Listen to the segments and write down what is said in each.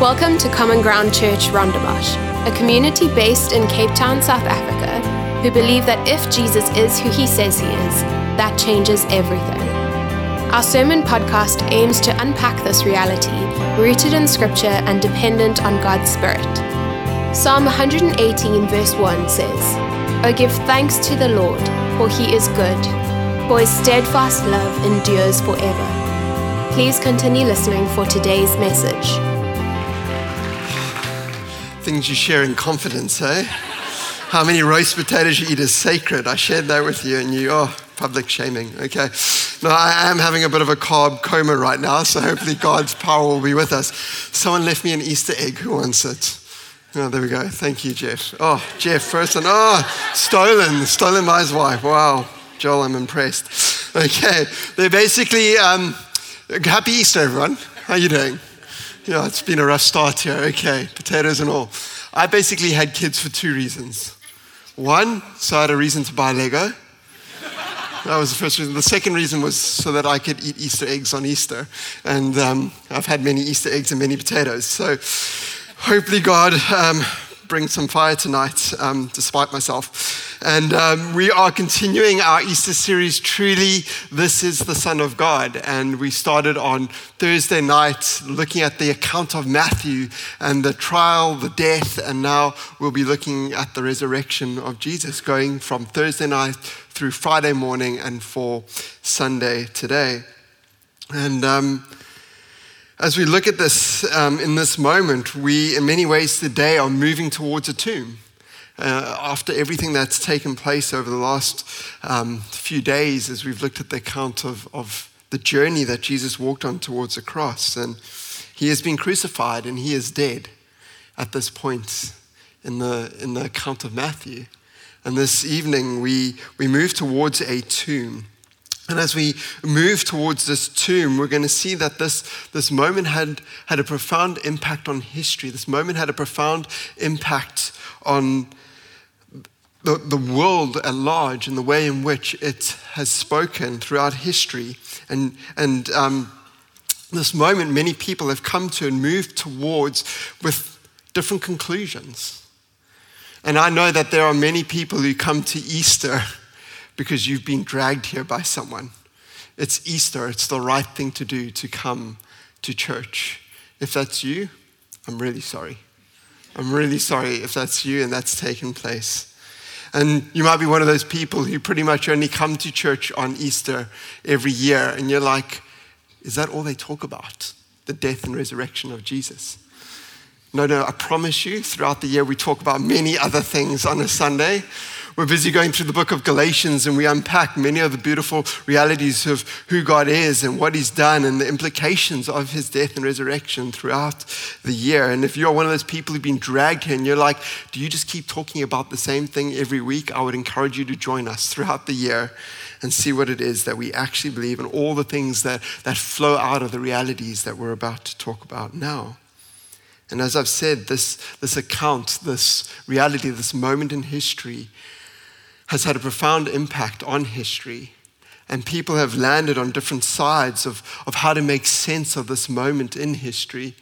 Welcome to Common Ground Church Rondebosch, a community based in Cape Town, South Africa, who believe that if Jesus is who he says he is, that changes everything. Our sermon podcast aims to unpack this reality, rooted in scripture and dependent on God's Spirit. Psalm 118, verse 1 says, Oh, give thanks to the Lord, for he is good, for his steadfast love endures forever. Please continue listening for today's message things you share in confidence, eh? How many roast potatoes you eat is sacred. I shared that with you, and you, oh, public shaming. Okay. No, I am having a bit of a carb coma right now, so hopefully God's power will be with us. Someone left me an Easter egg. Who wants it? Oh, there we go. Thank you, Jeff. Oh, Jeff first, and oh, stolen, stolen by his wife. Wow, Joel, I'm impressed. Okay, they're basically um, happy Easter, everyone. How are you doing? Yeah, it's been a rough start here. Okay, potatoes and all. I basically had kids for two reasons. One, so I had a reason to buy Lego. That was the first reason. The second reason was so that I could eat Easter eggs on Easter. And um, I've had many Easter eggs and many potatoes. So hopefully, God um, brings some fire tonight, um, despite myself. And um, we are continuing our Easter series, Truly, This is the Son of God. And we started on Thursday night looking at the account of Matthew and the trial, the death, and now we'll be looking at the resurrection of Jesus, going from Thursday night through Friday morning and for Sunday today. And um, as we look at this um, in this moment, we, in many ways today, are moving towards a tomb uh, after everything that's taken place over the last um, few days as we've looked at the account of, of the journey that Jesus walked on towards the cross. And he has been crucified and he is dead at this point in the, in the account of Matthew. And this evening, we, we move towards a tomb. And as we move towards this tomb, we're going to see that this, this moment had, had a profound impact on history. This moment had a profound impact on the, the world at large and the way in which it has spoken throughout history. And, and um, this moment, many people have come to and moved towards with different conclusions. And I know that there are many people who come to Easter because you've been dragged here by someone. It's Easter, it's the right thing to do to come to church. If that's you, I'm really sorry. I'm really sorry if that's you and that's taken place. And you might be one of those people who pretty much only come to church on Easter every year, and you're like, is that all they talk about? The death and resurrection of Jesus. No, no, I promise you, throughout the year, we talk about many other things on a Sunday. We're busy going through the book of Galatians and we unpack many of the beautiful realities of who God is and what He's done and the implications of His death and resurrection throughout the year. And if you're one of those people who've been dragged here and you're like, do you just keep talking about the same thing every week? I would encourage you to join us throughout the year and see what it is that we actually believe and all the things that, that flow out of the realities that we're about to talk about now. And as I've said, this, this account, this reality, this moment in history has had a profound impact on history. And people have landed on different sides of, of how to make sense of this moment in history.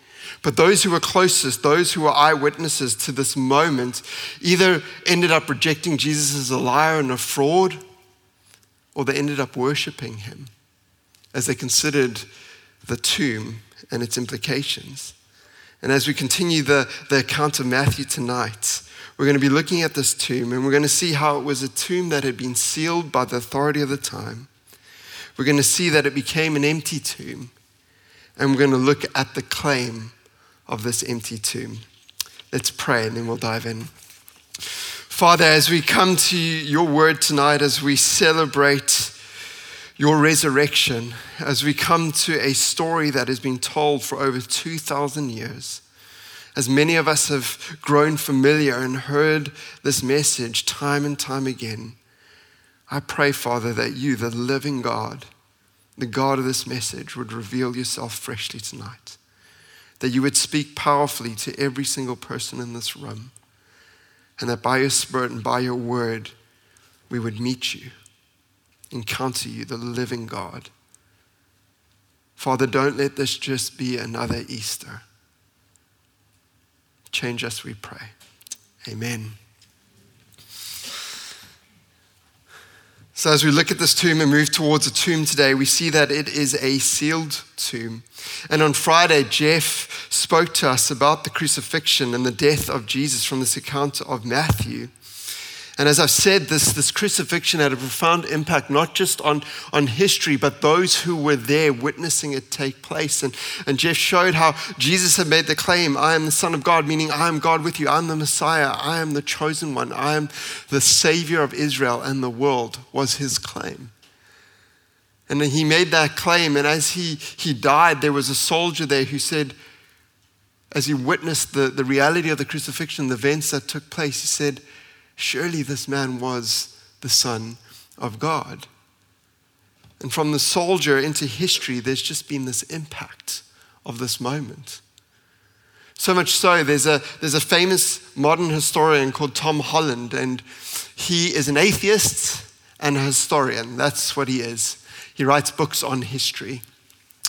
But those who were closest, those who were eyewitnesses to this moment, either ended up rejecting Jesus as a liar and a fraud, or they ended up worshiping him as they considered the tomb and its implications. And as we continue the, the account of Matthew tonight, we're going to be looking at this tomb and we're going to see how it was a tomb that had been sealed by the authority of the time. We're going to see that it became an empty tomb. And we're going to look at the claim of this empty tomb. Let's pray and then we'll dive in. Father, as we come to your word tonight, as we celebrate your resurrection, as we come to a story that has been told for over 2,000 years, as many of us have grown familiar and heard this message time and time again, I pray, Father, that you, the living God, the God of this message, would reveal yourself freshly tonight. That you would speak powerfully to every single person in this room. And that by your Spirit and by your word, we would meet you, encounter you, the living God. Father, don't let this just be another Easter. Change us, we pray. Amen. So, as we look at this tomb and move towards a tomb today, we see that it is a sealed tomb. And on Friday, Jeff spoke to us about the crucifixion and the death of Jesus from this account of Matthew. And as I've said, this, this crucifixion had a profound impact, not just on, on history, but those who were there witnessing it take place. And, and Jeff showed how Jesus had made the claim I am the Son of God, meaning I am God with you. I'm the Messiah. I am the chosen one. I am the Savior of Israel and the world, was his claim. And he made that claim. And as he, he died, there was a soldier there who said, as he witnessed the, the reality of the crucifixion, the events that took place, he said, surely this man was the Son of God. And from the soldier into history, there's just been this impact of this moment. So much so, there's a, there's a famous modern historian called Tom Holland, and he is an atheist and a historian. That's what he is. He writes books on history.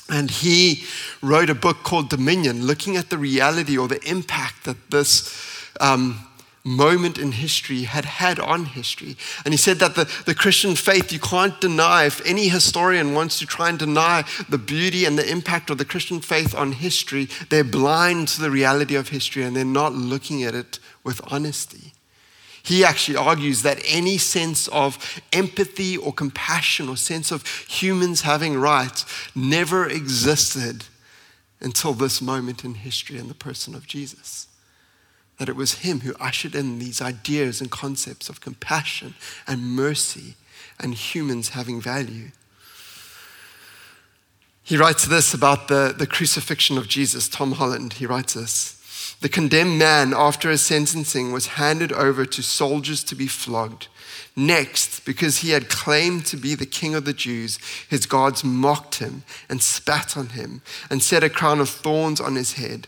And he wrote a book called Dominion, looking at the reality or the impact that this um, moment in history had had on history. And he said that the, the Christian faith, you can't deny, if any historian wants to try and deny the beauty and the impact of the Christian faith on history, they're blind to the reality of history and they're not looking at it with honesty. He actually argues that any sense of empathy or compassion or sense of humans having rights never existed until this moment in history in the person of Jesus that it was him who ushered in these ideas and concepts of compassion and mercy and humans having value. He writes this about the, the crucifixion of Jesus, Tom Holland. He writes this The condemned man, after his sentencing, was handed over to soldiers to be flogged. Next, because he had claimed to be the king of the Jews, his guards mocked him and spat on him and set a crown of thorns on his head.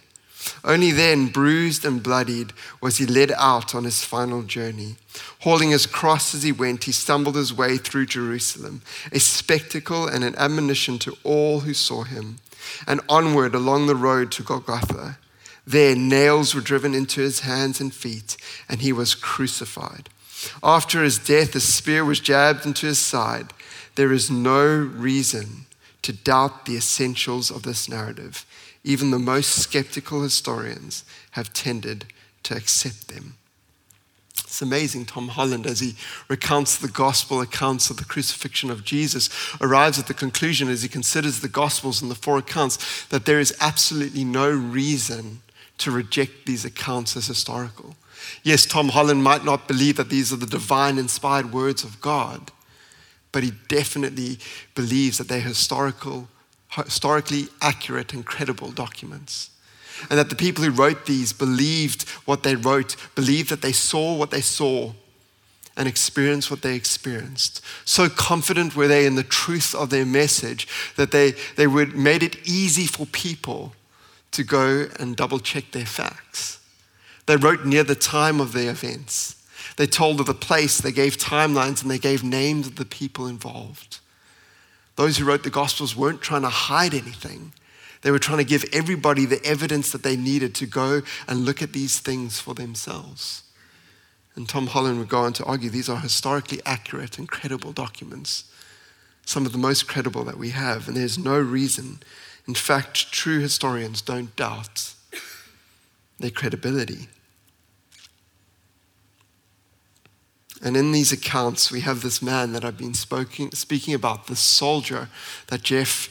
Only then, bruised and bloodied, was he led out on his final journey. Hauling his cross as he went, he stumbled his way through Jerusalem, a spectacle and an admonition to all who saw him, and onward along the road to Golgotha. There, nails were driven into his hands and feet, and he was crucified. After his death, a spear was jabbed into his side. There is no reason to doubt the essentials of this narrative. Even the most skeptical historians have tended to accept them. It's amazing. Tom Holland, as he recounts the gospel accounts of the crucifixion of Jesus, arrives at the conclusion as he considers the gospels and the four accounts that there is absolutely no reason to reject these accounts as historical. Yes, Tom Holland might not believe that these are the divine inspired words of God, but he definitely believes that they're historical historically accurate and credible documents. And that the people who wrote these believed what they wrote, believed that they saw what they saw and experienced what they experienced. So confident were they in the truth of their message that they, they would made it easy for people to go and double check their facts. They wrote near the time of the events. They told of the place, they gave timelines, and they gave names of the people involved. Those who wrote the Gospels weren't trying to hide anything. They were trying to give everybody the evidence that they needed to go and look at these things for themselves. And Tom Holland would go on to argue these are historically accurate and credible documents, some of the most credible that we have, and there's no reason. In fact, true historians don't doubt their credibility. And in these accounts, we have this man that I've been speaking, speaking about, this soldier that Jeff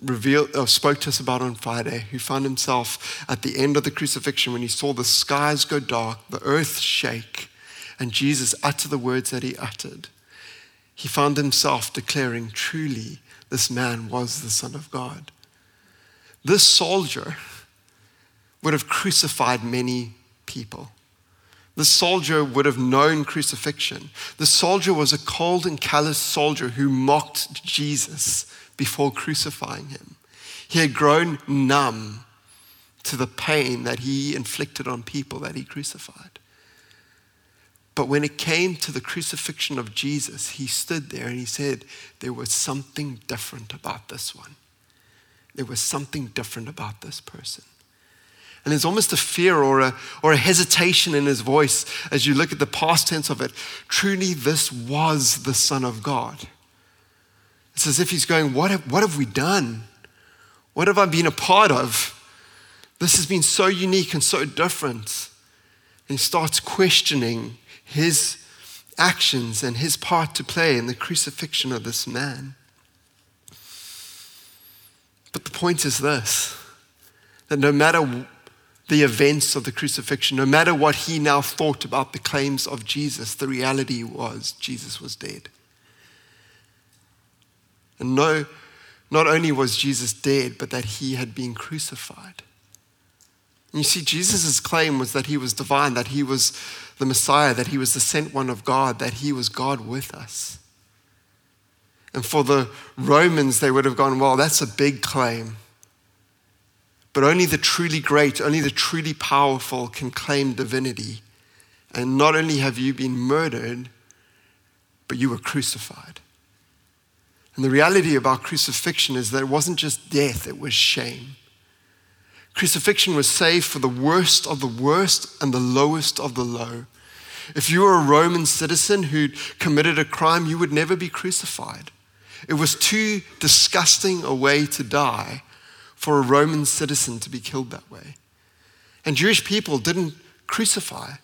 revealed, or spoke to us about on Friday, who found himself at the end of the crucifixion when he saw the skies go dark, the earth shake, and Jesus utter the words that he uttered. He found himself declaring, truly, this man was the Son of God. This soldier would have crucified many people. The soldier would have known crucifixion. The soldier was a cold and callous soldier who mocked Jesus before crucifying him. He had grown numb to the pain that he inflicted on people that he crucified. But when it came to the crucifixion of Jesus, he stood there and he said, There was something different about this one. There was something different about this person. And there's almost a fear or a, or a hesitation in his voice as you look at the past tense of it. Truly, this was the Son of God. It's as if he's going, What have, what have we done? What have I been a part of? This has been so unique and so different. And he starts questioning his actions and his part to play in the crucifixion of this man. But the point is this that no matter the events of the crucifixion, no matter what he now thought about the claims of Jesus, the reality was Jesus was dead. And no, not only was Jesus dead, but that he had been crucified. And you see, Jesus' claim was that he was divine, that he was the Messiah, that he was the sent one of God, that he was God with us. And for the Romans, they would have gone, well, that's a big claim. But only the truly great, only the truly powerful can claim divinity. And not only have you been murdered, but you were crucified. And the reality about crucifixion is that it wasn't just death, it was shame. Crucifixion was saved for the worst of the worst and the lowest of the low. If you were a Roman citizen who'd committed a crime, you would never be crucified. It was too disgusting a way to die for a Roman citizen to be killed that way. And Jewish people didn't crucify,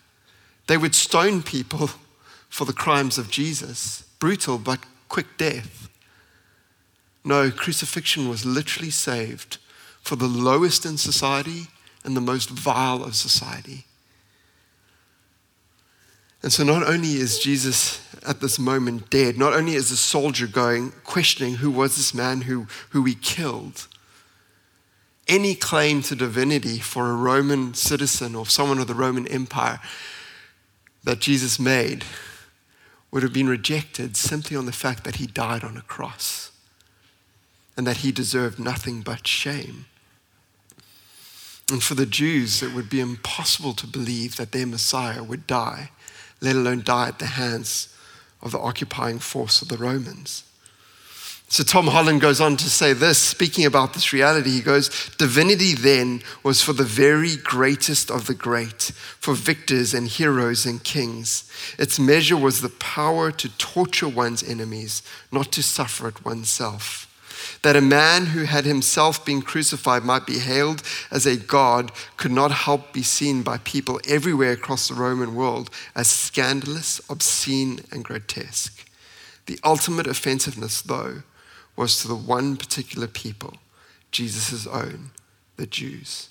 they would stone people for the crimes of Jesus. Brutal but quick death. No, crucifixion was literally saved for the lowest in society and the most vile of society. And so, not only is Jesus at this moment dead, not only is the soldier going, questioning who was this man who, who he killed, any claim to divinity for a Roman citizen or someone of the Roman Empire that Jesus made would have been rejected simply on the fact that he died on a cross and that he deserved nothing but shame. And for the Jews, it would be impossible to believe that their Messiah would die, let alone die at the hands of the occupying force of the Romans. So Tom Holland goes on to say this, speaking about this reality. He goes, Divinity then was for the very greatest of the great, for victors and heroes and kings. Its measure was the power to torture one's enemies, not to suffer it oneself that a man who had himself been crucified might be hailed as a god could not help be seen by people everywhere across the Roman world as scandalous, obscene, and grotesque. The ultimate offensiveness, though, was to the one particular people, Jesus' own, the Jews.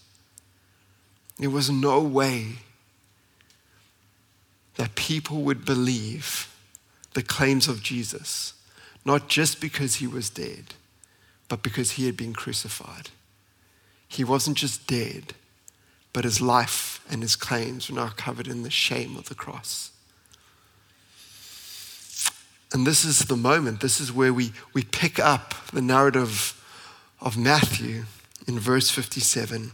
There was no way that people would believe the claims of Jesus, not just because he was dead but because he had been crucified. He wasn't just dead, but his life and his claims were now covered in the shame of the cross. And this is the moment, this is where we, we pick up the narrative of Matthew in verse 57.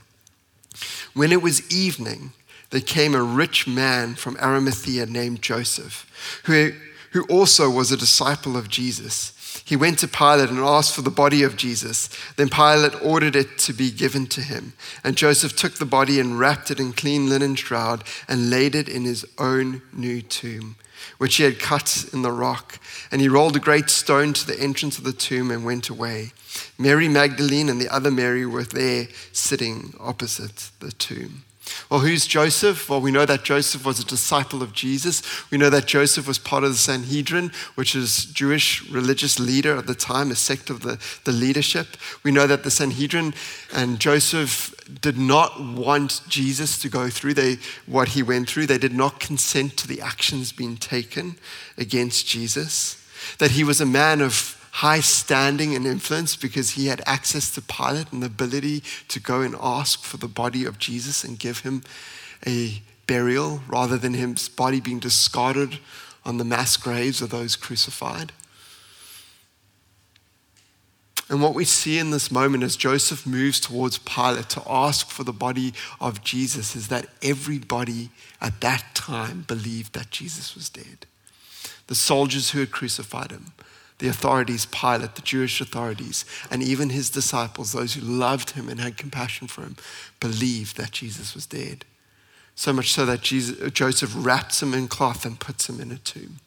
When it was evening, there came a rich man from Arimathea named Joseph, who, who also was a disciple of Jesus. He went to Pilate and asked for the body of Jesus. Then Pilate ordered it to be given to him. And Joseph took the body and wrapped it in clean linen shroud and laid it in his own new tomb, which he had cut in the rock. And he rolled a great stone to the entrance of the tomb and went away. Mary Magdalene and the other Mary were there sitting opposite the tomb. Well, who's Joseph? Well, we know that Joseph was a disciple of Jesus. We know that Joseph was part of the Sanhedrin, which is Jewish religious leader at the time, a sect of the, the leadership. We know that the Sanhedrin and Joseph did not want Jesus to go through they, what he went through. They did not consent to the actions being taken against Jesus. That he was a man of high standing and influence because he had access to Pilate and the ability to go and ask for the body of Jesus and give him a burial rather than his body being discarded on the mass graves of those crucified. And what we see in this moment as Joseph moves towards Pilate to ask for the body of Jesus is that everybody at that time believed that Jesus was dead. The soldiers who had crucified him, the authorities, Pilate, the Jewish authorities, and even his disciples, those who loved him and had compassion for him, believed that Jesus was dead. So much so that Jesus, Joseph wraps him in cloth and puts him in a tomb.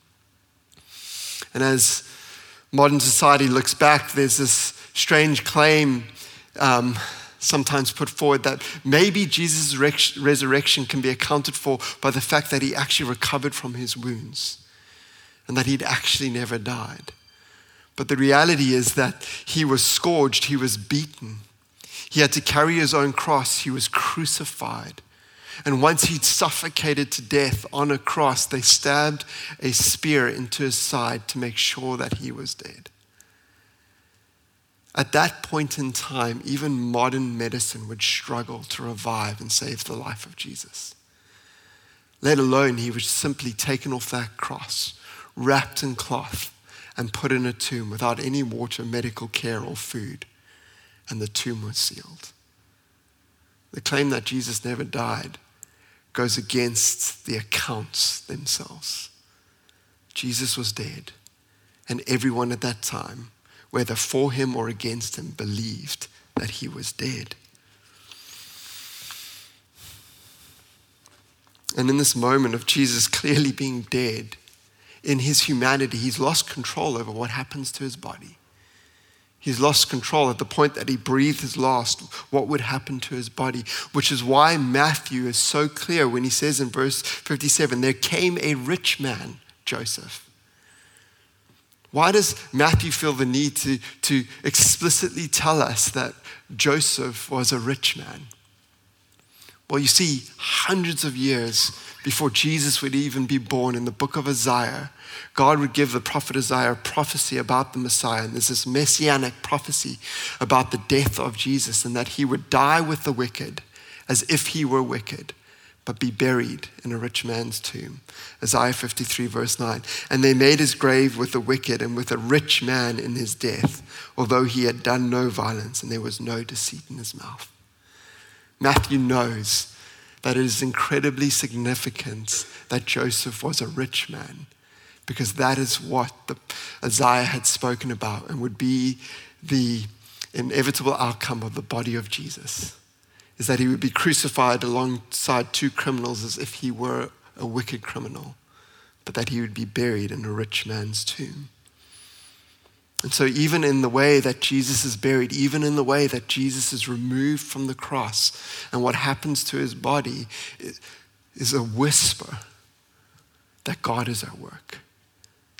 And as modern society looks back, there's this strange claim um, sometimes put forward that maybe Jesus' resurrection can be accounted for by the fact that he actually recovered from his wounds and that he'd actually never died. But the reality is that he was scourged, he was beaten, he had to carry his own cross, he was crucified. And once he'd suffocated to death on a cross, they stabbed a spear into his side to make sure that he was dead. At that point in time, even modern medicine would struggle to revive and save the life of Jesus. Let alone he was simply taken off that cross, wrapped in cloth, and put in a tomb without any water, medical care, or food. And the tomb was sealed. The claim that Jesus never died goes against the accounts themselves. Jesus was dead, and everyone at that time, whether for him or against him, believed that he was dead. And in this moment of Jesus clearly being dead, in his humanity, he's lost control over what happens to his body. He's lost control at the point that he breathed his last, what would happen to his body, which is why Matthew is so clear when he says in verse 57 there came a rich man, Joseph. Why does Matthew feel the need to, to explicitly tell us that Joseph was a rich man? Well, you see, hundreds of years before Jesus would even be born in the book of Isaiah, God would give the prophet Isaiah a prophecy about the Messiah. And there's this messianic prophecy about the death of Jesus and that he would die with the wicked as if he were wicked, but be buried in a rich man's tomb. Isaiah 53, verse 9. And they made his grave with the wicked and with a rich man in his death, although he had done no violence and there was no deceit in his mouth. Matthew knows that it is incredibly significant that Joseph was a rich man because that is what the, Isaiah had spoken about and would be the inevitable outcome of the body of Jesus is that he would be crucified alongside two criminals as if he were a wicked criminal, but that he would be buried in a rich man's tomb. And so, even in the way that Jesus is buried, even in the way that Jesus is removed from the cross, and what happens to his body is a whisper that God is at work,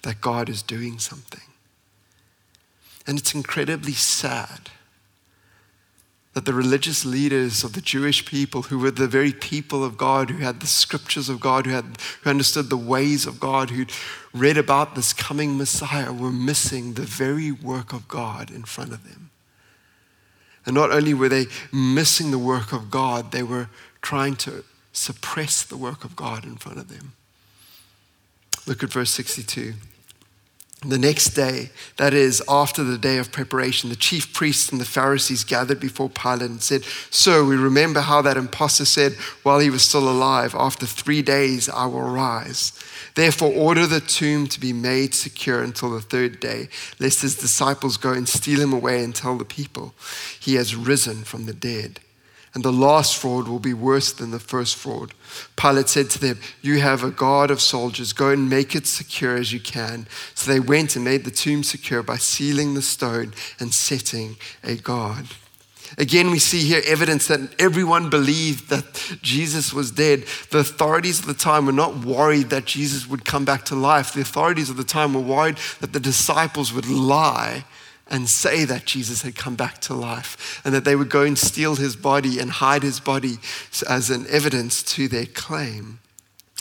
that God is doing something. And it's incredibly sad that the religious leaders of the Jewish people, who were the very people of God, who had the scriptures of God, who, had, who understood the ways of God, who'd read about this coming Messiah, were missing the very work of God in front of them. And not only were they missing the work of God, they were trying to suppress the work of God in front of them. Look at verse 62. The next day, that is, after the day of preparation, the chief priests and the Pharisees gathered before Pilate and said, Sir, we remember how that impostor said while he was still alive, After three days I will rise. Therefore, order the tomb to be made secure until the third day, lest his disciples go and steal him away and tell the people, He has risen from the dead and the last fraud will be worse than the first fraud. Pilate said to them, You have a guard of soldiers. Go and make it secure as you can. So they went and made the tomb secure by sealing the stone and setting a guard. Again, we see here evidence that everyone believed that Jesus was dead. The authorities of the time were not worried that Jesus would come back to life. The authorities of the time were worried that the disciples would lie and say that Jesus had come back to life and that they would go and steal his body and hide his body as an evidence to their claim.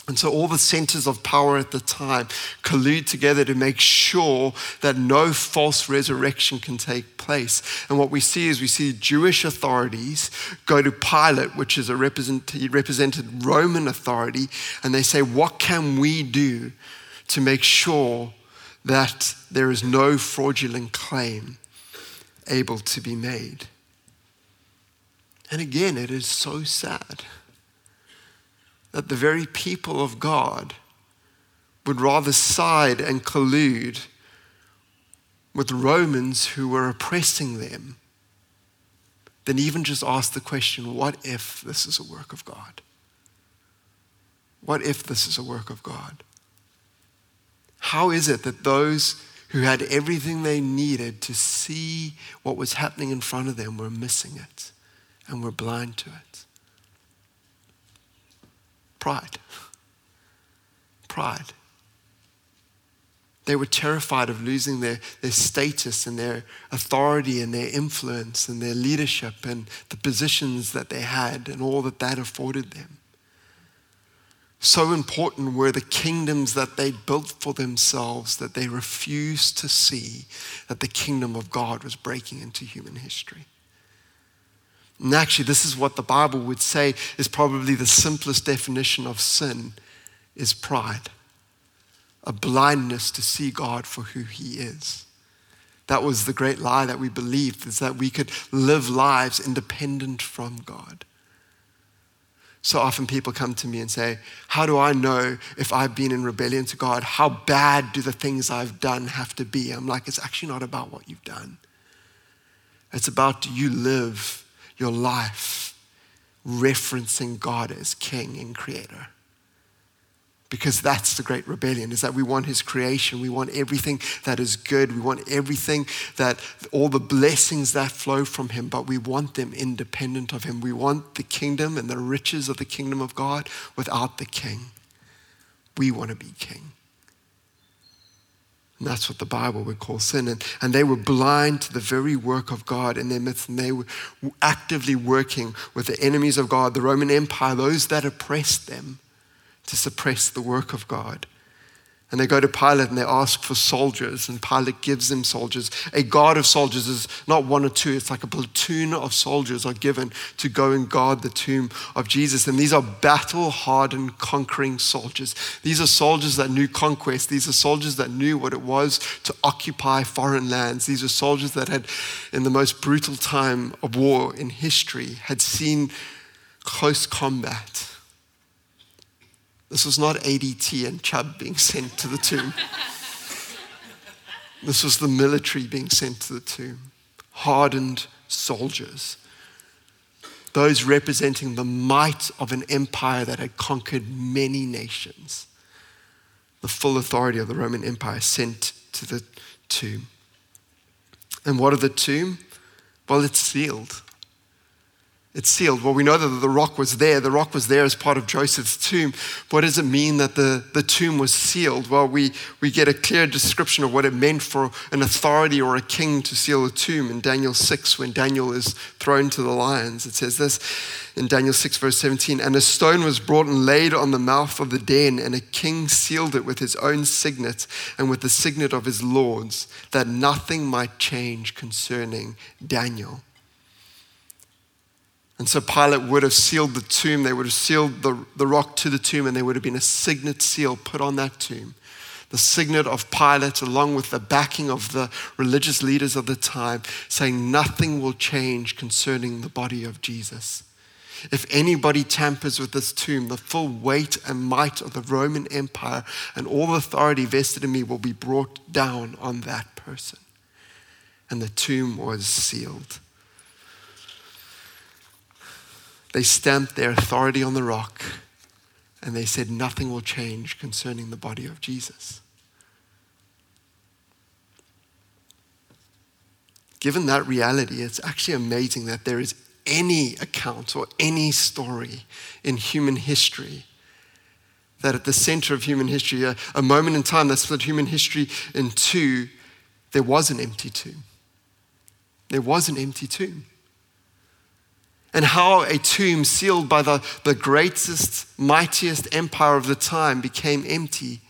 And so all the centers of power at the time collude together to make sure that no false resurrection can take place. And what we see is we see Jewish authorities go to Pilate, which is a represent, represented Roman authority, and they say, What can we do to make sure that there is no fraudulent claim able to be made. And again, it is so sad that the very people of God would rather side and collude with Romans who were oppressing them, than even just ask the question what if this is a work of God? What if this is a work of God? How is it that those who had everything they needed to see what was happening in front of them were missing it and were blind to it? Pride. Pride. They were terrified of losing their, their status and their authority and their influence and their leadership and the positions that they had and all that that afforded them. So important were the kingdoms that they built for themselves that they refused to see that the kingdom of God was breaking into human history. And actually, this is what the Bible would say is probably the simplest definition of sin is pride a blindness to see God for who He is. That was the great lie that we believed, is that we could live lives independent from God. So often people come to me and say, How do I know if I've been in rebellion to God? How bad do the things I've done have to be? I'm like, It's actually not about what you've done. It's about do you live your life referencing God as King and Creator? Because that's the great rebellion is that we want his creation. We want everything that is good. We want everything that all the blessings that flow from him but we want them independent of him. We want the kingdom and the riches of the kingdom of god without the king. We want to be king. And that's what the Bible would call sin. And, and they were blind to the very work of God in their midst. And they were actively working with the enemies of God, the Roman Empire, those that oppressed them to suppress the work of God. And they go to Pilate and they ask for soldiers, and Pilate gives them soldiers. A guard of soldiers is not one or two, it's like a platoon of soldiers are given to go and guard the tomb of Jesus. And these are battle hardened, conquering soldiers. These are soldiers that knew conquest. These are soldiers that knew what it was to occupy foreign lands. These are soldiers that had, in the most brutal time of war in history, had seen close combat this was not ADT and Chubb being sent to the tomb. this was the military being sent to the tomb. Hardened soldiers. Those representing the might of an empire that had conquered many nations. The full authority of the Roman Empire sent to the tomb. And what of the tomb? Well, it's sealed. It's sealed. Well, we know that the rock was there. The rock was there as part of Joseph's tomb. What does it mean that the, the tomb was sealed? Well, we, we get a clear description of what it meant for an authority or a king to seal a tomb in Daniel 6 when Daniel is thrown to the lions. It says this in Daniel 6, verse 17 And a stone was brought and laid on the mouth of the den, and a king sealed it with his own signet and with the signet of his lords, that nothing might change concerning Daniel. And so Pilate would have sealed the tomb. They would have sealed the, the rock to the tomb, and there would have been a signet seal put on that tomb. The signet of Pilate, along with the backing of the religious leaders of the time, saying nothing will change concerning the body of Jesus. If anybody tampers with this tomb, the full weight and might of the Roman Empire and all authority vested in me will be brought down on that person. And the tomb was sealed. They stamped their authority on the rock and they said, Nothing will change concerning the body of Jesus. Given that reality, it's actually amazing that there is any account or any story in human history that at the center of human history, a, a moment in time that split human history in two, there was an empty tomb. There was an empty tomb and how a tomb sealed by the, the greatest, mightiest empire of the time became empty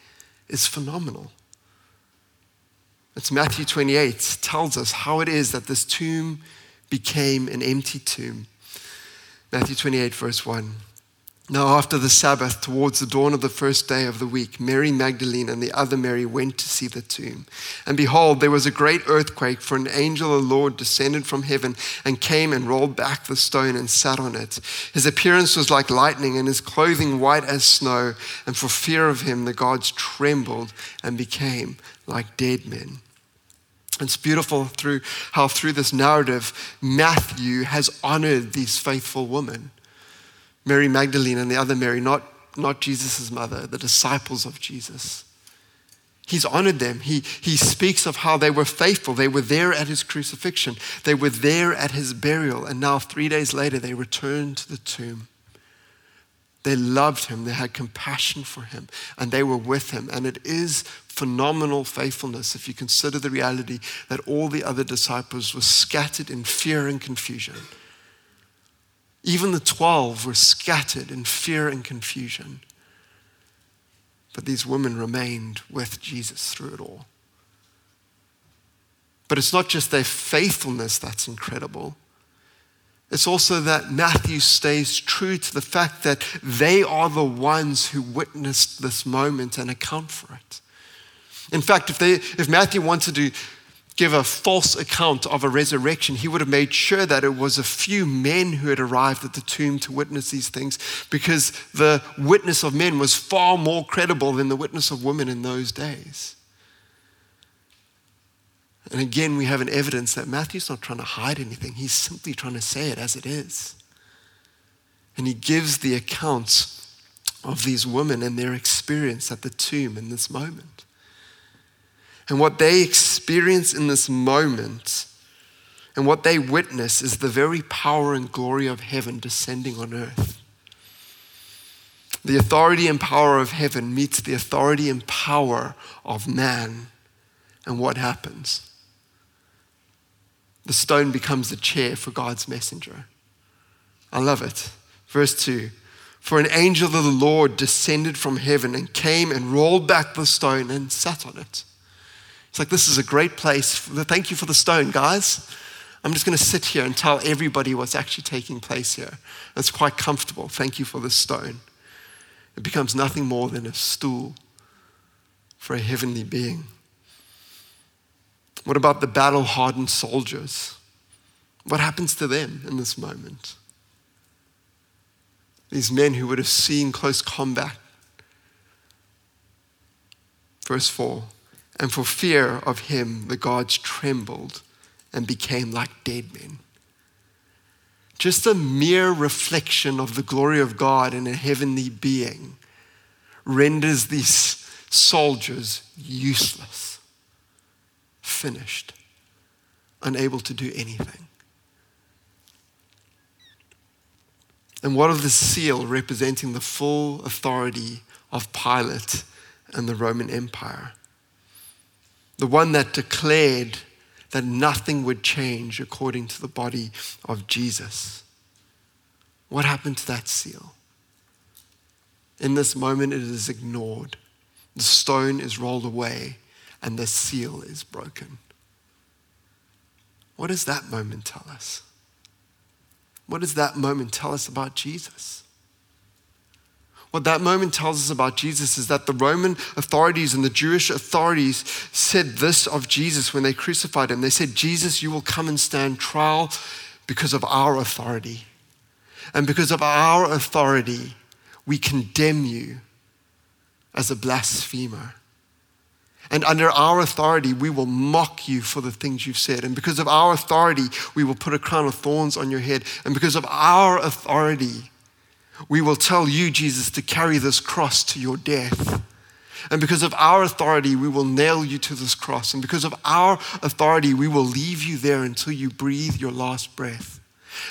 is phenomenal. It's Matthew 28 tells us how it is that this tomb became an empty tomb. Matthew 28, verse 1. Now, after the Sabbath, towards the dawn of the first day of the week, Mary Magdalene and the other Mary went to see the tomb. And behold, there was a great earthquake, for an angel of the Lord descended from heaven and came and rolled back the stone and sat on it. His appearance was like lightning, and his clothing white as snow. And for fear of him, the gods trembled and became like dead men. It's beautiful through how through this narrative, Matthew has honored these faithful women. Mary Magdalene and the other Mary, not, not Jesus' mother, the disciples of Jesus. He's honored them. He, he speaks of how they were faithful. They were there at his crucifixion, they were there at his burial, and now, three days later, they returned to the tomb. They loved him, they had compassion for him, and they were with him. And it is phenomenal faithfulness if you consider the reality that all the other disciples were scattered in fear and confusion. Even the 12 were scattered in fear and confusion. But these women remained with Jesus through it all. But it's not just their faithfulness that's incredible. It's also that Matthew stays true to the fact that they are the ones who witnessed this moment and account for it. In fact, if, they, if Matthew wanted to give a false account of a resurrection, he would have made sure that it was a few men who had arrived at the tomb to witness these things because the witness of men was far more credible than the witness of women in those days. And again, we have an evidence that Matthew's not trying to hide anything, he's simply trying to say it as it is. And he gives the accounts of these women and their experience at the tomb in this moment. And what they experience in this moment and what they witness is the very power and glory of heaven descending on earth. The authority and power of heaven meets the authority and power of man. And what happens? The stone becomes a chair for God's messenger. I love it. Verse 2 For an angel of the Lord descended from heaven and came and rolled back the stone and sat on it. It's like, this is a great place. Thank you for the stone, guys. I'm just going to sit here and tell everybody what's actually taking place here. It's quite comfortable. Thank you for the stone. It becomes nothing more than a stool for a heavenly being. What about the battle hardened soldiers? What happens to them in this moment? These men who would have seen close combat. Verse 4 and for fear of him, the gods trembled and became like dead men. Just a mere reflection of the glory of God in a heavenly being renders these soldiers useless, finished, unable to do anything. And what of the seal representing the full authority of Pilate and the Roman Empire? The one that declared that nothing would change according to the body of Jesus. What happened to that seal? In this moment, it is ignored. The stone is rolled away and the seal is broken. What does that moment tell us? What does that moment tell us about Jesus? What that moment tells us about Jesus is that the Roman authorities and the Jewish authorities said this of Jesus when they crucified him. They said, Jesus, you will come and stand trial because of our authority. And because of our authority, we condemn you as a blasphemer. And under our authority, we will mock you for the things you've said. And because of our authority, we will put a crown of thorns on your head. And because of our authority, we will tell you, Jesus, to carry this cross to your death. And because of our authority, we will nail you to this cross. And because of our authority, we will leave you there until you breathe your last breath.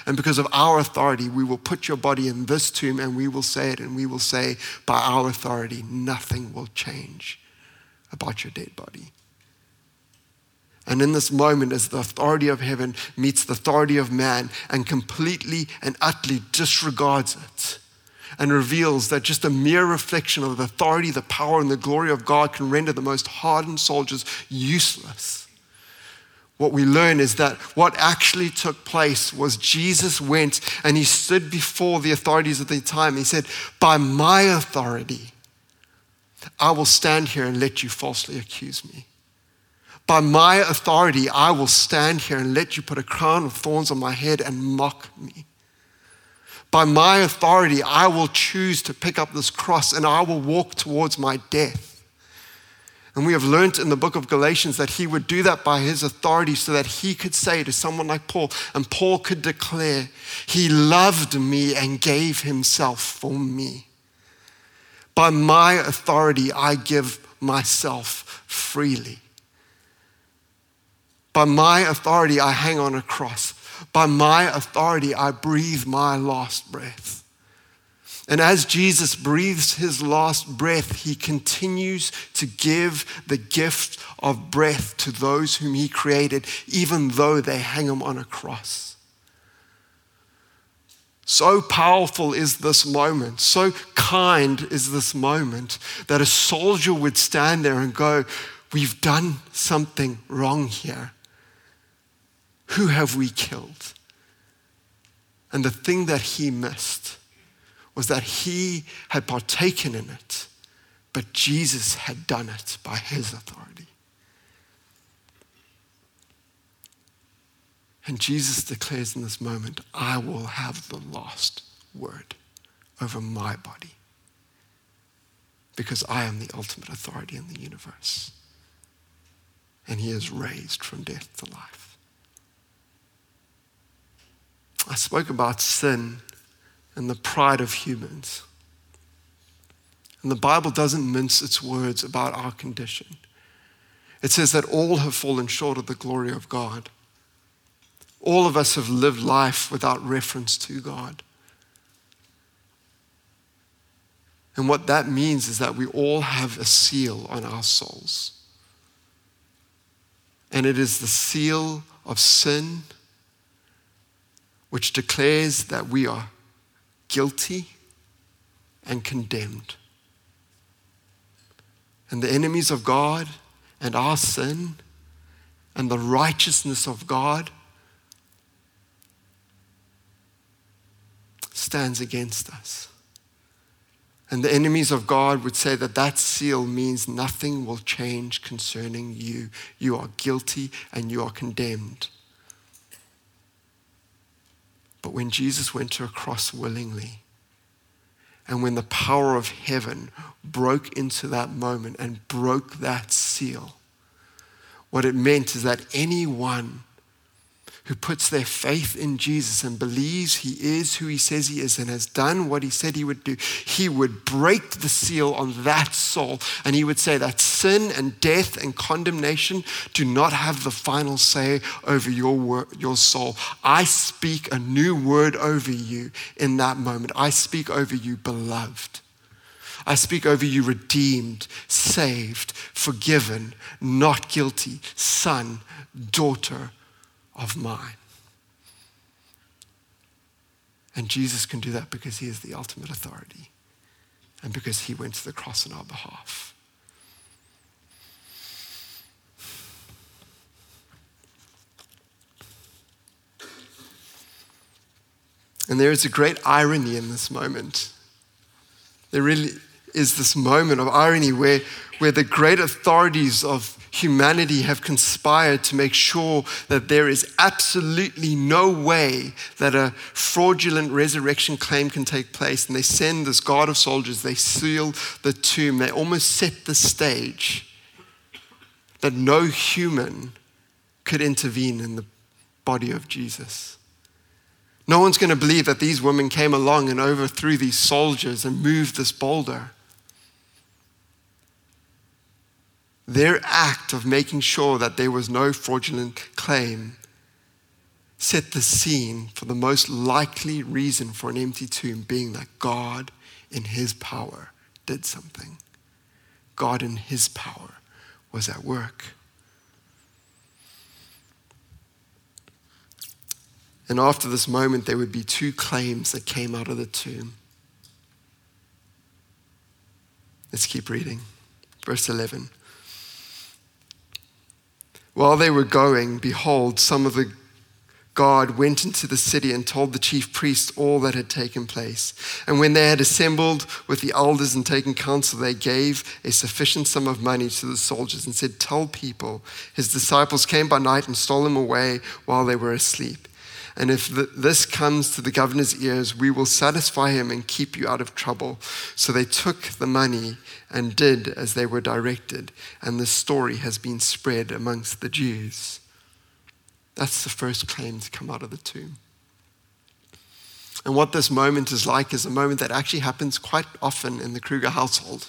And because of our authority, we will put your body in this tomb and we will say it and we will say, by our authority, nothing will change about your dead body. And in this moment, as the authority of heaven meets the authority of man and completely and utterly disregards it, and reveals that just a mere reflection of the authority, the power, and the glory of God can render the most hardened soldiers useless. What we learn is that what actually took place was Jesus went and he stood before the authorities of the time. He said, By my authority, I will stand here and let you falsely accuse me. By my authority, I will stand here and let you put a crown of thorns on my head and mock me. By my authority, I will choose to pick up this cross and I will walk towards my death. And we have learnt in the book of Galatians that he would do that by his authority so that he could say to someone like Paul, and Paul could declare, He loved me and gave himself for me. By my authority, I give myself freely. By my authority, I hang on a cross. By my authority, I breathe my last breath. And as Jesus breathes his last breath, he continues to give the gift of breath to those whom he created, even though they hang him on a cross. So powerful is this moment, so kind is this moment that a soldier would stand there and go, We've done something wrong here. Who have we killed? And the thing that he missed was that he had partaken in it, but Jesus had done it by his authority. And Jesus declares in this moment, I will have the last word over my body because I am the ultimate authority in the universe. And he is raised from death to life. I spoke about sin and the pride of humans. And the Bible doesn't mince its words about our condition. It says that all have fallen short of the glory of God. All of us have lived life without reference to God. And what that means is that we all have a seal on our souls. And it is the seal of sin which declares that we are guilty and condemned. And the enemies of God and our sin and the righteousness of God stands against us. And the enemies of God would say that that seal means nothing will change concerning you. You are guilty and you are condemned. But when Jesus went to a cross willingly, and when the power of heaven broke into that moment and broke that seal, what it meant is that anyone who puts their faith in Jesus and believes he is who he says he is and has done what he said he would do, he would break the seal on that soul and he would say that sin and death and condemnation do not have the final say over your, your soul. I speak a new word over you in that moment. I speak over you, beloved. I speak over you, redeemed, saved, forgiven, not guilty, son, daughter of mine. And Jesus can do that because he is the ultimate authority and because he went to the cross on our behalf. And there is a great irony in this moment. There really is this moment of irony where, where the great authorities of humanity have conspired to make sure that there is absolutely no way that a fraudulent resurrection claim can take place. And they send this guard of soldiers, they seal the tomb, they almost set the stage that no human could intervene in the body of Jesus. No one's going to believe that these women came along and overthrew these soldiers and moved this boulder. Their act of making sure that there was no fraudulent claim set the scene for the most likely reason for an empty tomb being that God, in His power, did something. God, in His power, was at work. And after this moment, there would be two claims that came out of the tomb. Let's keep reading. Verse 11. While they were going, behold, some of the guard went into the city and told the chief priests all that had taken place. And when they had assembled with the elders and taken counsel, they gave a sufficient sum of money to the soldiers and said, Tell people, his disciples came by night and stole him away while they were asleep. And if this comes to the governor's ears, we will satisfy him and keep you out of trouble. So they took the money and did as they were directed. And the story has been spread amongst the Jews. That's the first claim to come out of the tomb. And what this moment is like is a moment that actually happens quite often in the Kruger household.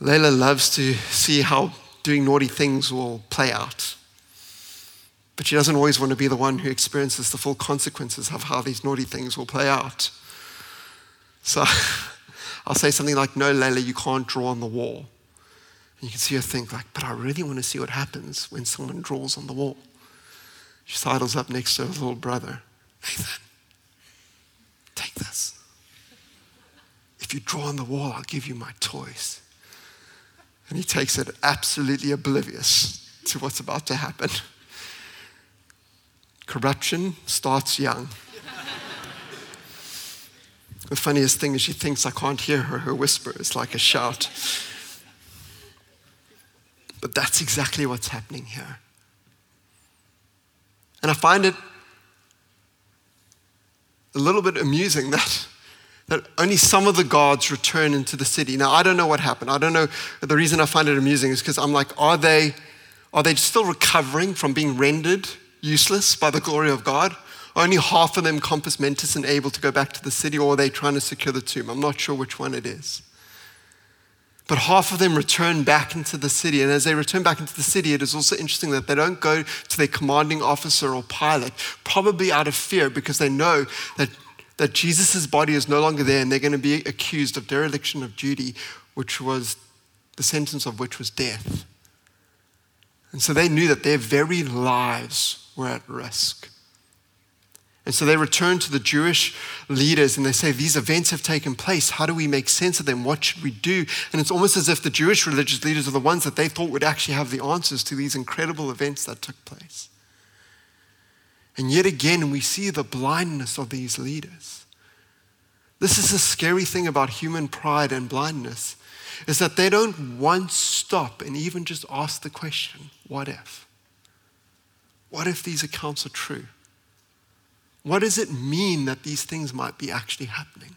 Layla loves to see how doing naughty things will play out. But she doesn't always want to be the one who experiences the full consequences of how these naughty things will play out. So I'll say something like, No, Layla, you can't draw on the wall. And you can see her think, like, but I really want to see what happens when someone draws on the wall. She sidles up next to her little brother. Nathan, take this. If you draw on the wall, I'll give you my toys. And he takes it absolutely oblivious to what's about to happen. Corruption starts young. the funniest thing is she thinks I can't hear her. Her whisper is like a shout. But that's exactly what's happening here. And I find it a little bit amusing that, that only some of the guards return into the city. Now, I don't know what happened. I don't know. The reason I find it amusing is because I'm like, are they, are they still recovering from being rendered useless by the glory of God? Only half of them compos mentis and able to go back to the city, or are they trying to secure the tomb? I'm not sure which one it is. But half of them return back into the city. And as they return back into the city, it is also interesting that they don't go to their commanding officer or Pilate, probably out of fear because they know that, that Jesus' body is no longer there and they're going to be accused of dereliction of duty, which was the sentence of which was death. And so they knew that their very lives were at risk. And so they return to the Jewish leaders and they say, These events have taken place. How do we make sense of them? What should we do? And it's almost as if the Jewish religious leaders are the ones that they thought would actually have the answers to these incredible events that took place. And yet again, we see the blindness of these leaders. This is the scary thing about human pride and blindness is that they don't once stop and even just ask the question, what if? What if these accounts are true? What does it mean that these things might be actually happening?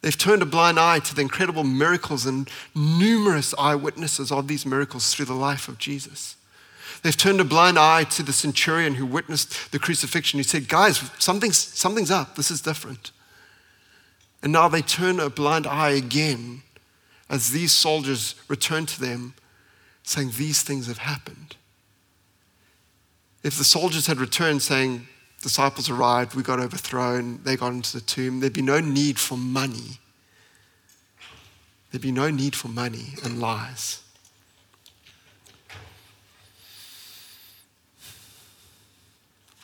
They've turned a blind eye to the incredible miracles and numerous eyewitnesses of these miracles through the life of Jesus. They've turned a blind eye to the centurion who witnessed the crucifixion, who said, Guys, something's, something's up. This is different. And now they turn a blind eye again as these soldiers return to them, saying, These things have happened. If the soldiers had returned saying, Disciples arrived, we got overthrown, they got into the tomb, there'd be no need for money. There'd be no need for money and lies.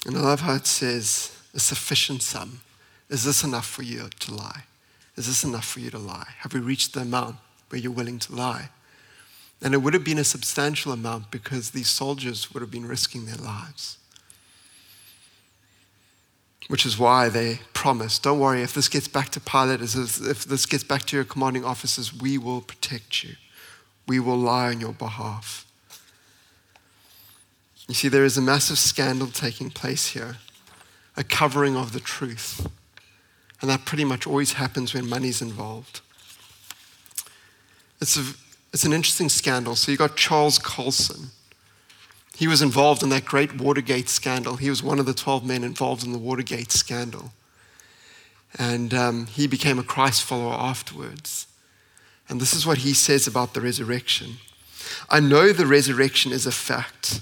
And I love how it says, a sufficient sum. Is this enough for you to lie? Is this enough for you to lie? Have we reached the amount where you're willing to lie. And it would have been a substantial amount because these soldiers would have been risking their lives. Which is why they promised don't worry, if this gets back to Pilate, if this gets back to your commanding officers, we will protect you. We will lie on your behalf. You see, there is a massive scandal taking place here, a covering of the truth. And that pretty much always happens when money's involved. It's, a, it's an interesting scandal. So you got Charles Colson. He was involved in that great Watergate scandal. He was one of the 12 men involved in the Watergate scandal. And um, he became a Christ follower afterwards. And this is what he says about the resurrection I know the resurrection is a fact,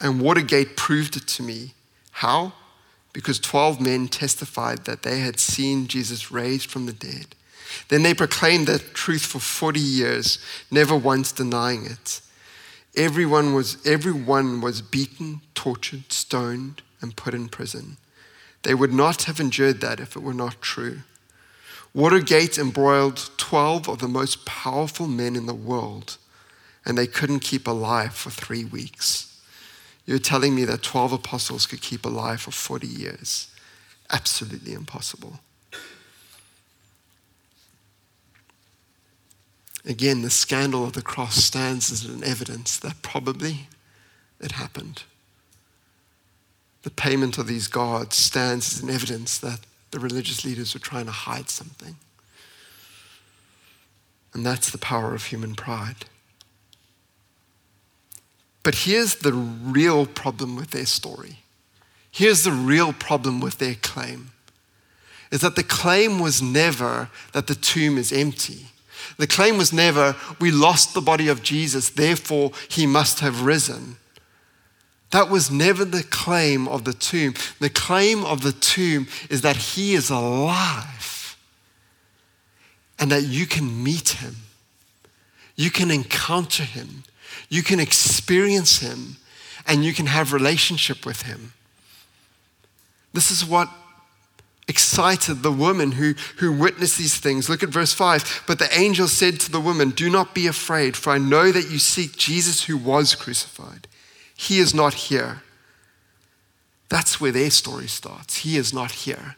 and Watergate proved it to me. How? Because 12 men testified that they had seen Jesus raised from the dead. Then they proclaimed that truth for 40 years, never once denying it. Everyone was, everyone was beaten, tortured, stoned, and put in prison. They would not have endured that if it were not true. Watergate embroiled 12 of the most powerful men in the world, and they couldn't keep alive for three weeks. You're telling me that 12 apostles could keep alive for 40 years? Absolutely impossible. Again, the scandal of the cross stands as an evidence that probably it happened. the payment of these guards stands as an evidence that the religious leaders were trying to hide something. And that's the power of human pride. But here's the real problem with their story. Here's the real problem with their claim is that the claim was never that the tomb is empty. The claim was never, we lost the body of Jesus, therefore he must have risen. That was never the claim of the tomb. The claim of the tomb is that he is alive and that you can meet him. You can encounter him. You can experience him and you can have relationship with him. This is what excited the woman who, who witnessed these things. Look at verse 5. But the angel said to the woman, Do not be afraid, for I know that you seek Jesus who was crucified. He is not here. That's where their story starts. He is not here.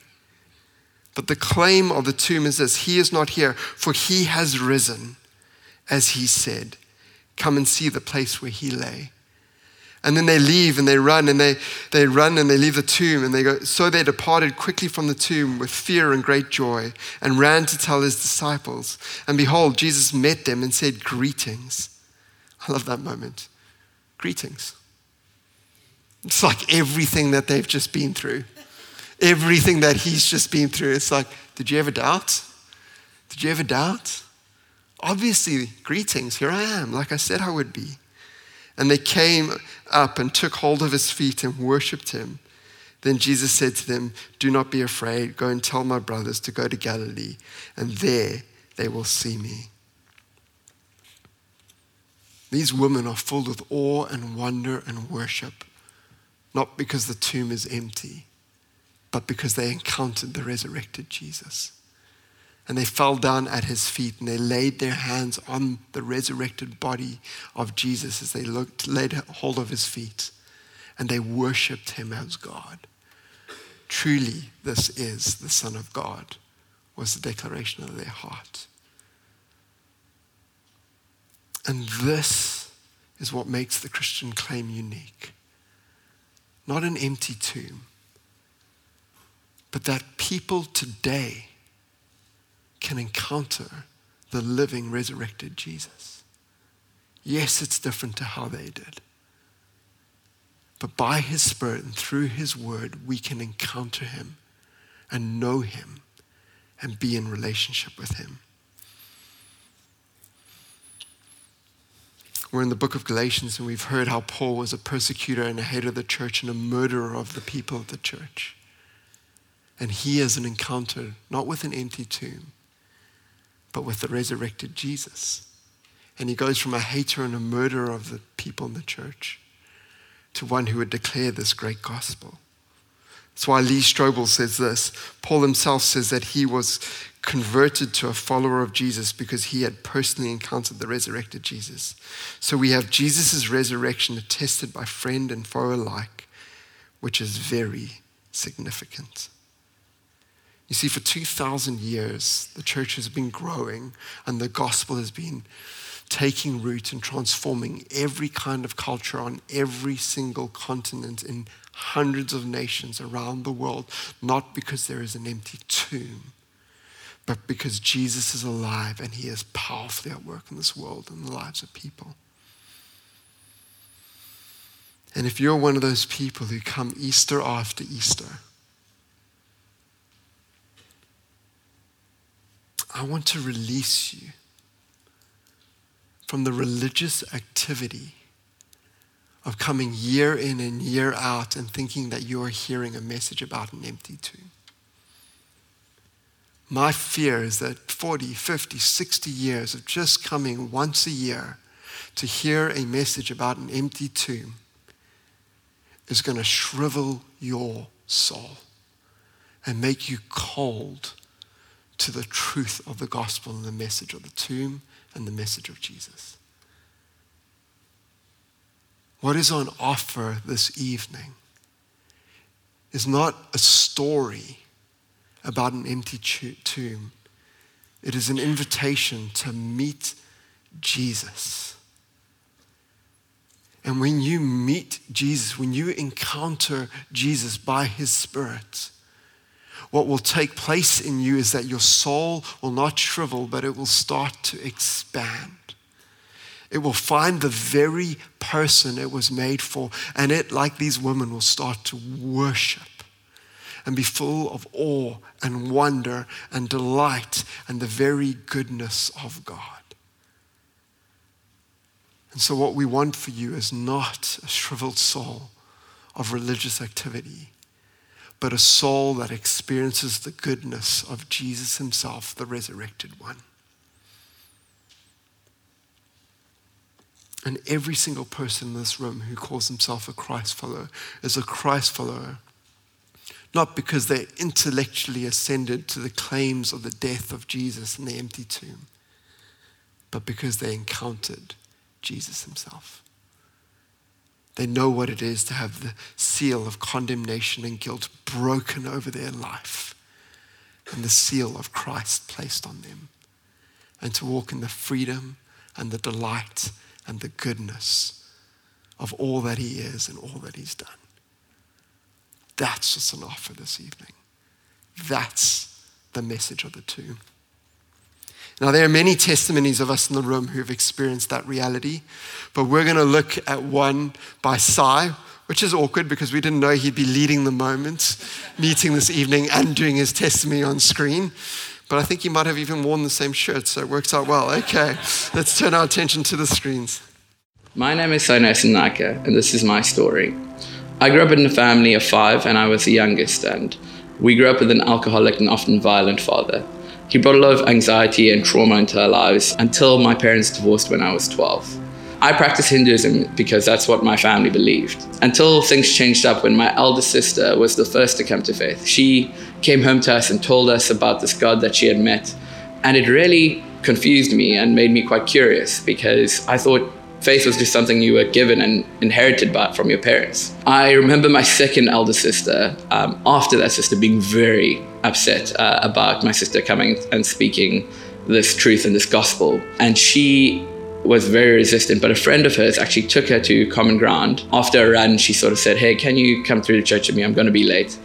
But the claim of the tomb is this He is not here, for He has risen, as He said. Come and see the place where He lay. And then they leave and they run and they, they run and they leave the tomb and they go. So they departed quickly from the tomb with fear and great joy and ran to tell his disciples. And behold, Jesus met them and said, Greetings. I love that moment. Greetings. It's like everything that they've just been through, everything that he's just been through. It's like, did you ever doubt? Did you ever doubt? Obviously, greetings. Here I am, like I said I would be. And they came up and took hold of his feet and worshiped him. Then Jesus said to them, Do not be afraid. Go and tell my brothers to go to Galilee, and there they will see me. These women are filled with awe and wonder and worship, not because the tomb is empty, but because they encountered the resurrected Jesus. And they fell down at his feet and they laid their hands on the resurrected body of Jesus as they looked, laid hold of his feet. And they worshiped him as God. Truly, this is the Son of God, was the declaration of their heart. And this is what makes the Christian claim unique. Not an empty tomb, but that people today can encounter the living, resurrected Jesus. Yes, it's different to how they did. But by His Spirit and through His Word, we can encounter Him and know Him and be in relationship with Him. We're in the book of Galatians, and we've heard how Paul was a persecutor and a hater of the church and a murderer of the people of the church. And he has an encounter, not with an empty tomb, but with the resurrected Jesus. And he goes from a hater and a murderer of the people in the church to one who would declare this great gospel. That's why Lee Strobel says this. Paul himself says that he was converted to a follower of Jesus because he had personally encountered the resurrected Jesus. So we have Jesus' resurrection attested by friend and foe alike, which is very significant. You see, for 2,000 years, the church has been growing and the gospel has been taking root and transforming every kind of culture on every single continent in hundreds of nations around the world, not because there is an empty tomb, but because Jesus is alive and he is powerfully at work in this world and the lives of people. And if you're one of those people who come Easter after Easter, I want to release you from the religious activity of coming year in and year out and thinking that you're hearing a message about an empty tomb. My fear is that 40, 50, 60 years of just coming once a year to hear a message about an empty tomb is going to shrivel your soul and make you cold to the truth of the gospel and the message of the tomb and the message of Jesus. What is on offer this evening is not a story about an empty tomb. It is an invitation to meet Jesus. And when you meet Jesus, when you encounter Jesus by his Spirit, what will take place in you is that your soul will not shrivel, but it will start to expand. It will find the very person it was made for, and it, like these women, will start to worship and be full of awe and wonder and delight and the very goodness of God. And so, what we want for you is not a shriveled soul of religious activity, but a soul that experiences the goodness of Jesus Himself, the resurrected one. And every single person in this room who calls himself a Christ follower is a Christ follower not because they intellectually assented to the claims of the death of Jesus in the empty tomb, but because they encountered Jesus himself. They know what it is to have the seal of condemnation and guilt broken over their life and the seal of Christ placed on them, and to walk in the freedom and the delight and the goodness of all that He is and all that He's done. That's just an offer this evening. That's the message of the two. Now, there are many testimonies of us in the room who've experienced that reality, but we're going to look at one by Sai, which is awkward because we didn't know he'd be leading the moment, meeting this evening and doing his testimony on screen. But I think he might have even worn the same shirt, so it works out well. Okay, let's turn our attention to the screens. My name is Sinus Naka, and this is my story. I grew up in a family of five, and I was the youngest. And we grew up with an alcoholic and often violent father. He brought a lot of anxiety and trauma into our lives until my parents divorced when I was 12. I practice Hinduism because that's what my family believed. Until things changed up when my eldest sister was the first to come to faith. She came home to us and told us about this God that she had met. And it really confused me and made me quite curious because I thought faith was just something you were given and inherited by, from your parents. I remember my second elder sister, um, after that sister, being very upset uh, about my sister coming and speaking this truth and this gospel. And she was very resistant, but a friend of hers actually took her to Common Ground. After a run, she sort of said, Hey, can you come through the church with me? I'm going to be late.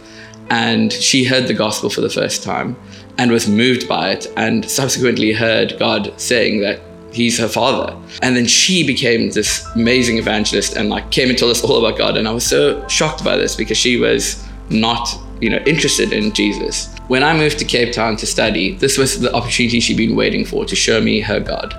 And she heard the gospel for the first time and was moved by it, and subsequently heard God saying that he's her father. And then she became this amazing evangelist and like came and told us all about God. And I was so shocked by this because she was not, you know, interested in Jesus. When I moved to Cape Town to study, this was the opportunity she'd been waiting for to show me her God.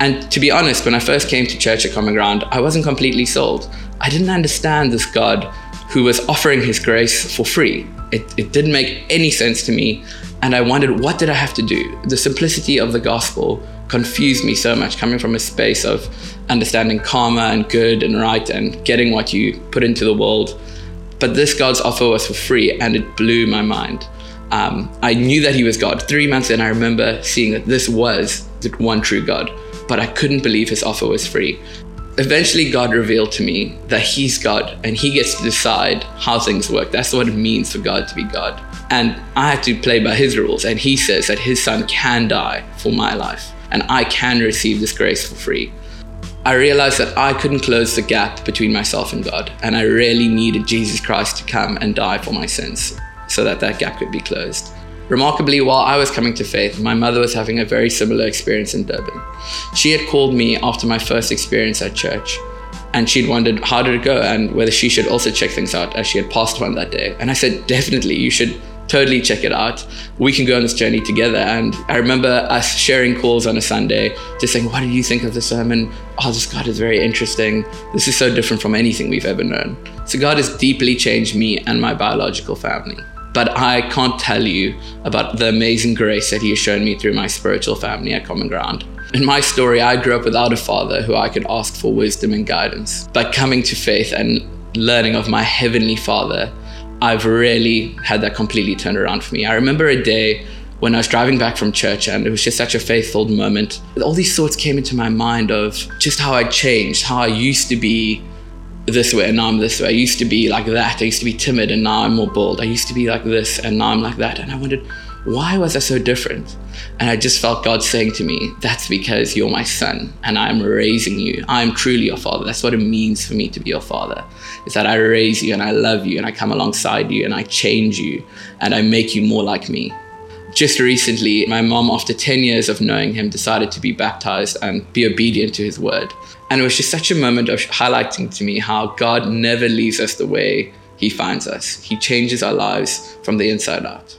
And to be honest, when I first came to church at Common Ground, I wasn't completely sold. I didn't understand this God who was offering his grace for free. It, it didn't make any sense to me. And I wondered, what did I have to do? The simplicity of the gospel confused me so much coming from a space of understanding karma and good and right and getting what you put into the world. But this God's offer was for free and it blew my mind. Um, I knew that He was God. Three months in, I remember seeing that this was the one true God, but I couldn't believe His offer was free. Eventually, God revealed to me that He's God and He gets to decide how things work. That's what it means for God to be God. And I had to play by His rules, and He says that His Son can die for my life and I can receive this grace for free. I realized that I couldn't close the gap between myself and God, and I really needed Jesus Christ to come and die for my sins so that that gap could be closed. Remarkably, while I was coming to faith, my mother was having a very similar experience in Durban. She had called me after my first experience at church, and she'd wondered how did it go and whether she should also check things out as she had passed one that day. And I said, definitely, you should totally check it out. We can go on this journey together. And I remember us sharing calls on a Sunday, just saying, What do you think of the sermon? Oh, this God is very interesting. This is so different from anything we've ever known. So God has deeply changed me and my biological family. But I can't tell you about the amazing grace that He has shown me through my spiritual family at Common Ground. In my story, I grew up without a father who I could ask for wisdom and guidance. But coming to faith and learning of my heavenly Father I've really had that completely turned around for me. I remember a day when I was driving back from church and it was just such a faith-filled moment. All these thoughts came into my mind of just how I changed, how I used to be this way and now I'm this way. I used to be like that. I used to be timid and now I'm more bold. I used to be like this and now I'm like that. And I wondered, why was I so different? And I just felt God saying to me, That's because you're my son and I'm raising you. I'm truly your father. That's what it means for me to be your father. Is that I raise you and I love you and I come alongside you and I change you and I make you more like me. Just recently, my mom, after 10 years of knowing him, decided to be baptized and be obedient to his word. And it was just such a moment of highlighting to me how God never leaves us the way he finds us. He changes our lives from the inside out.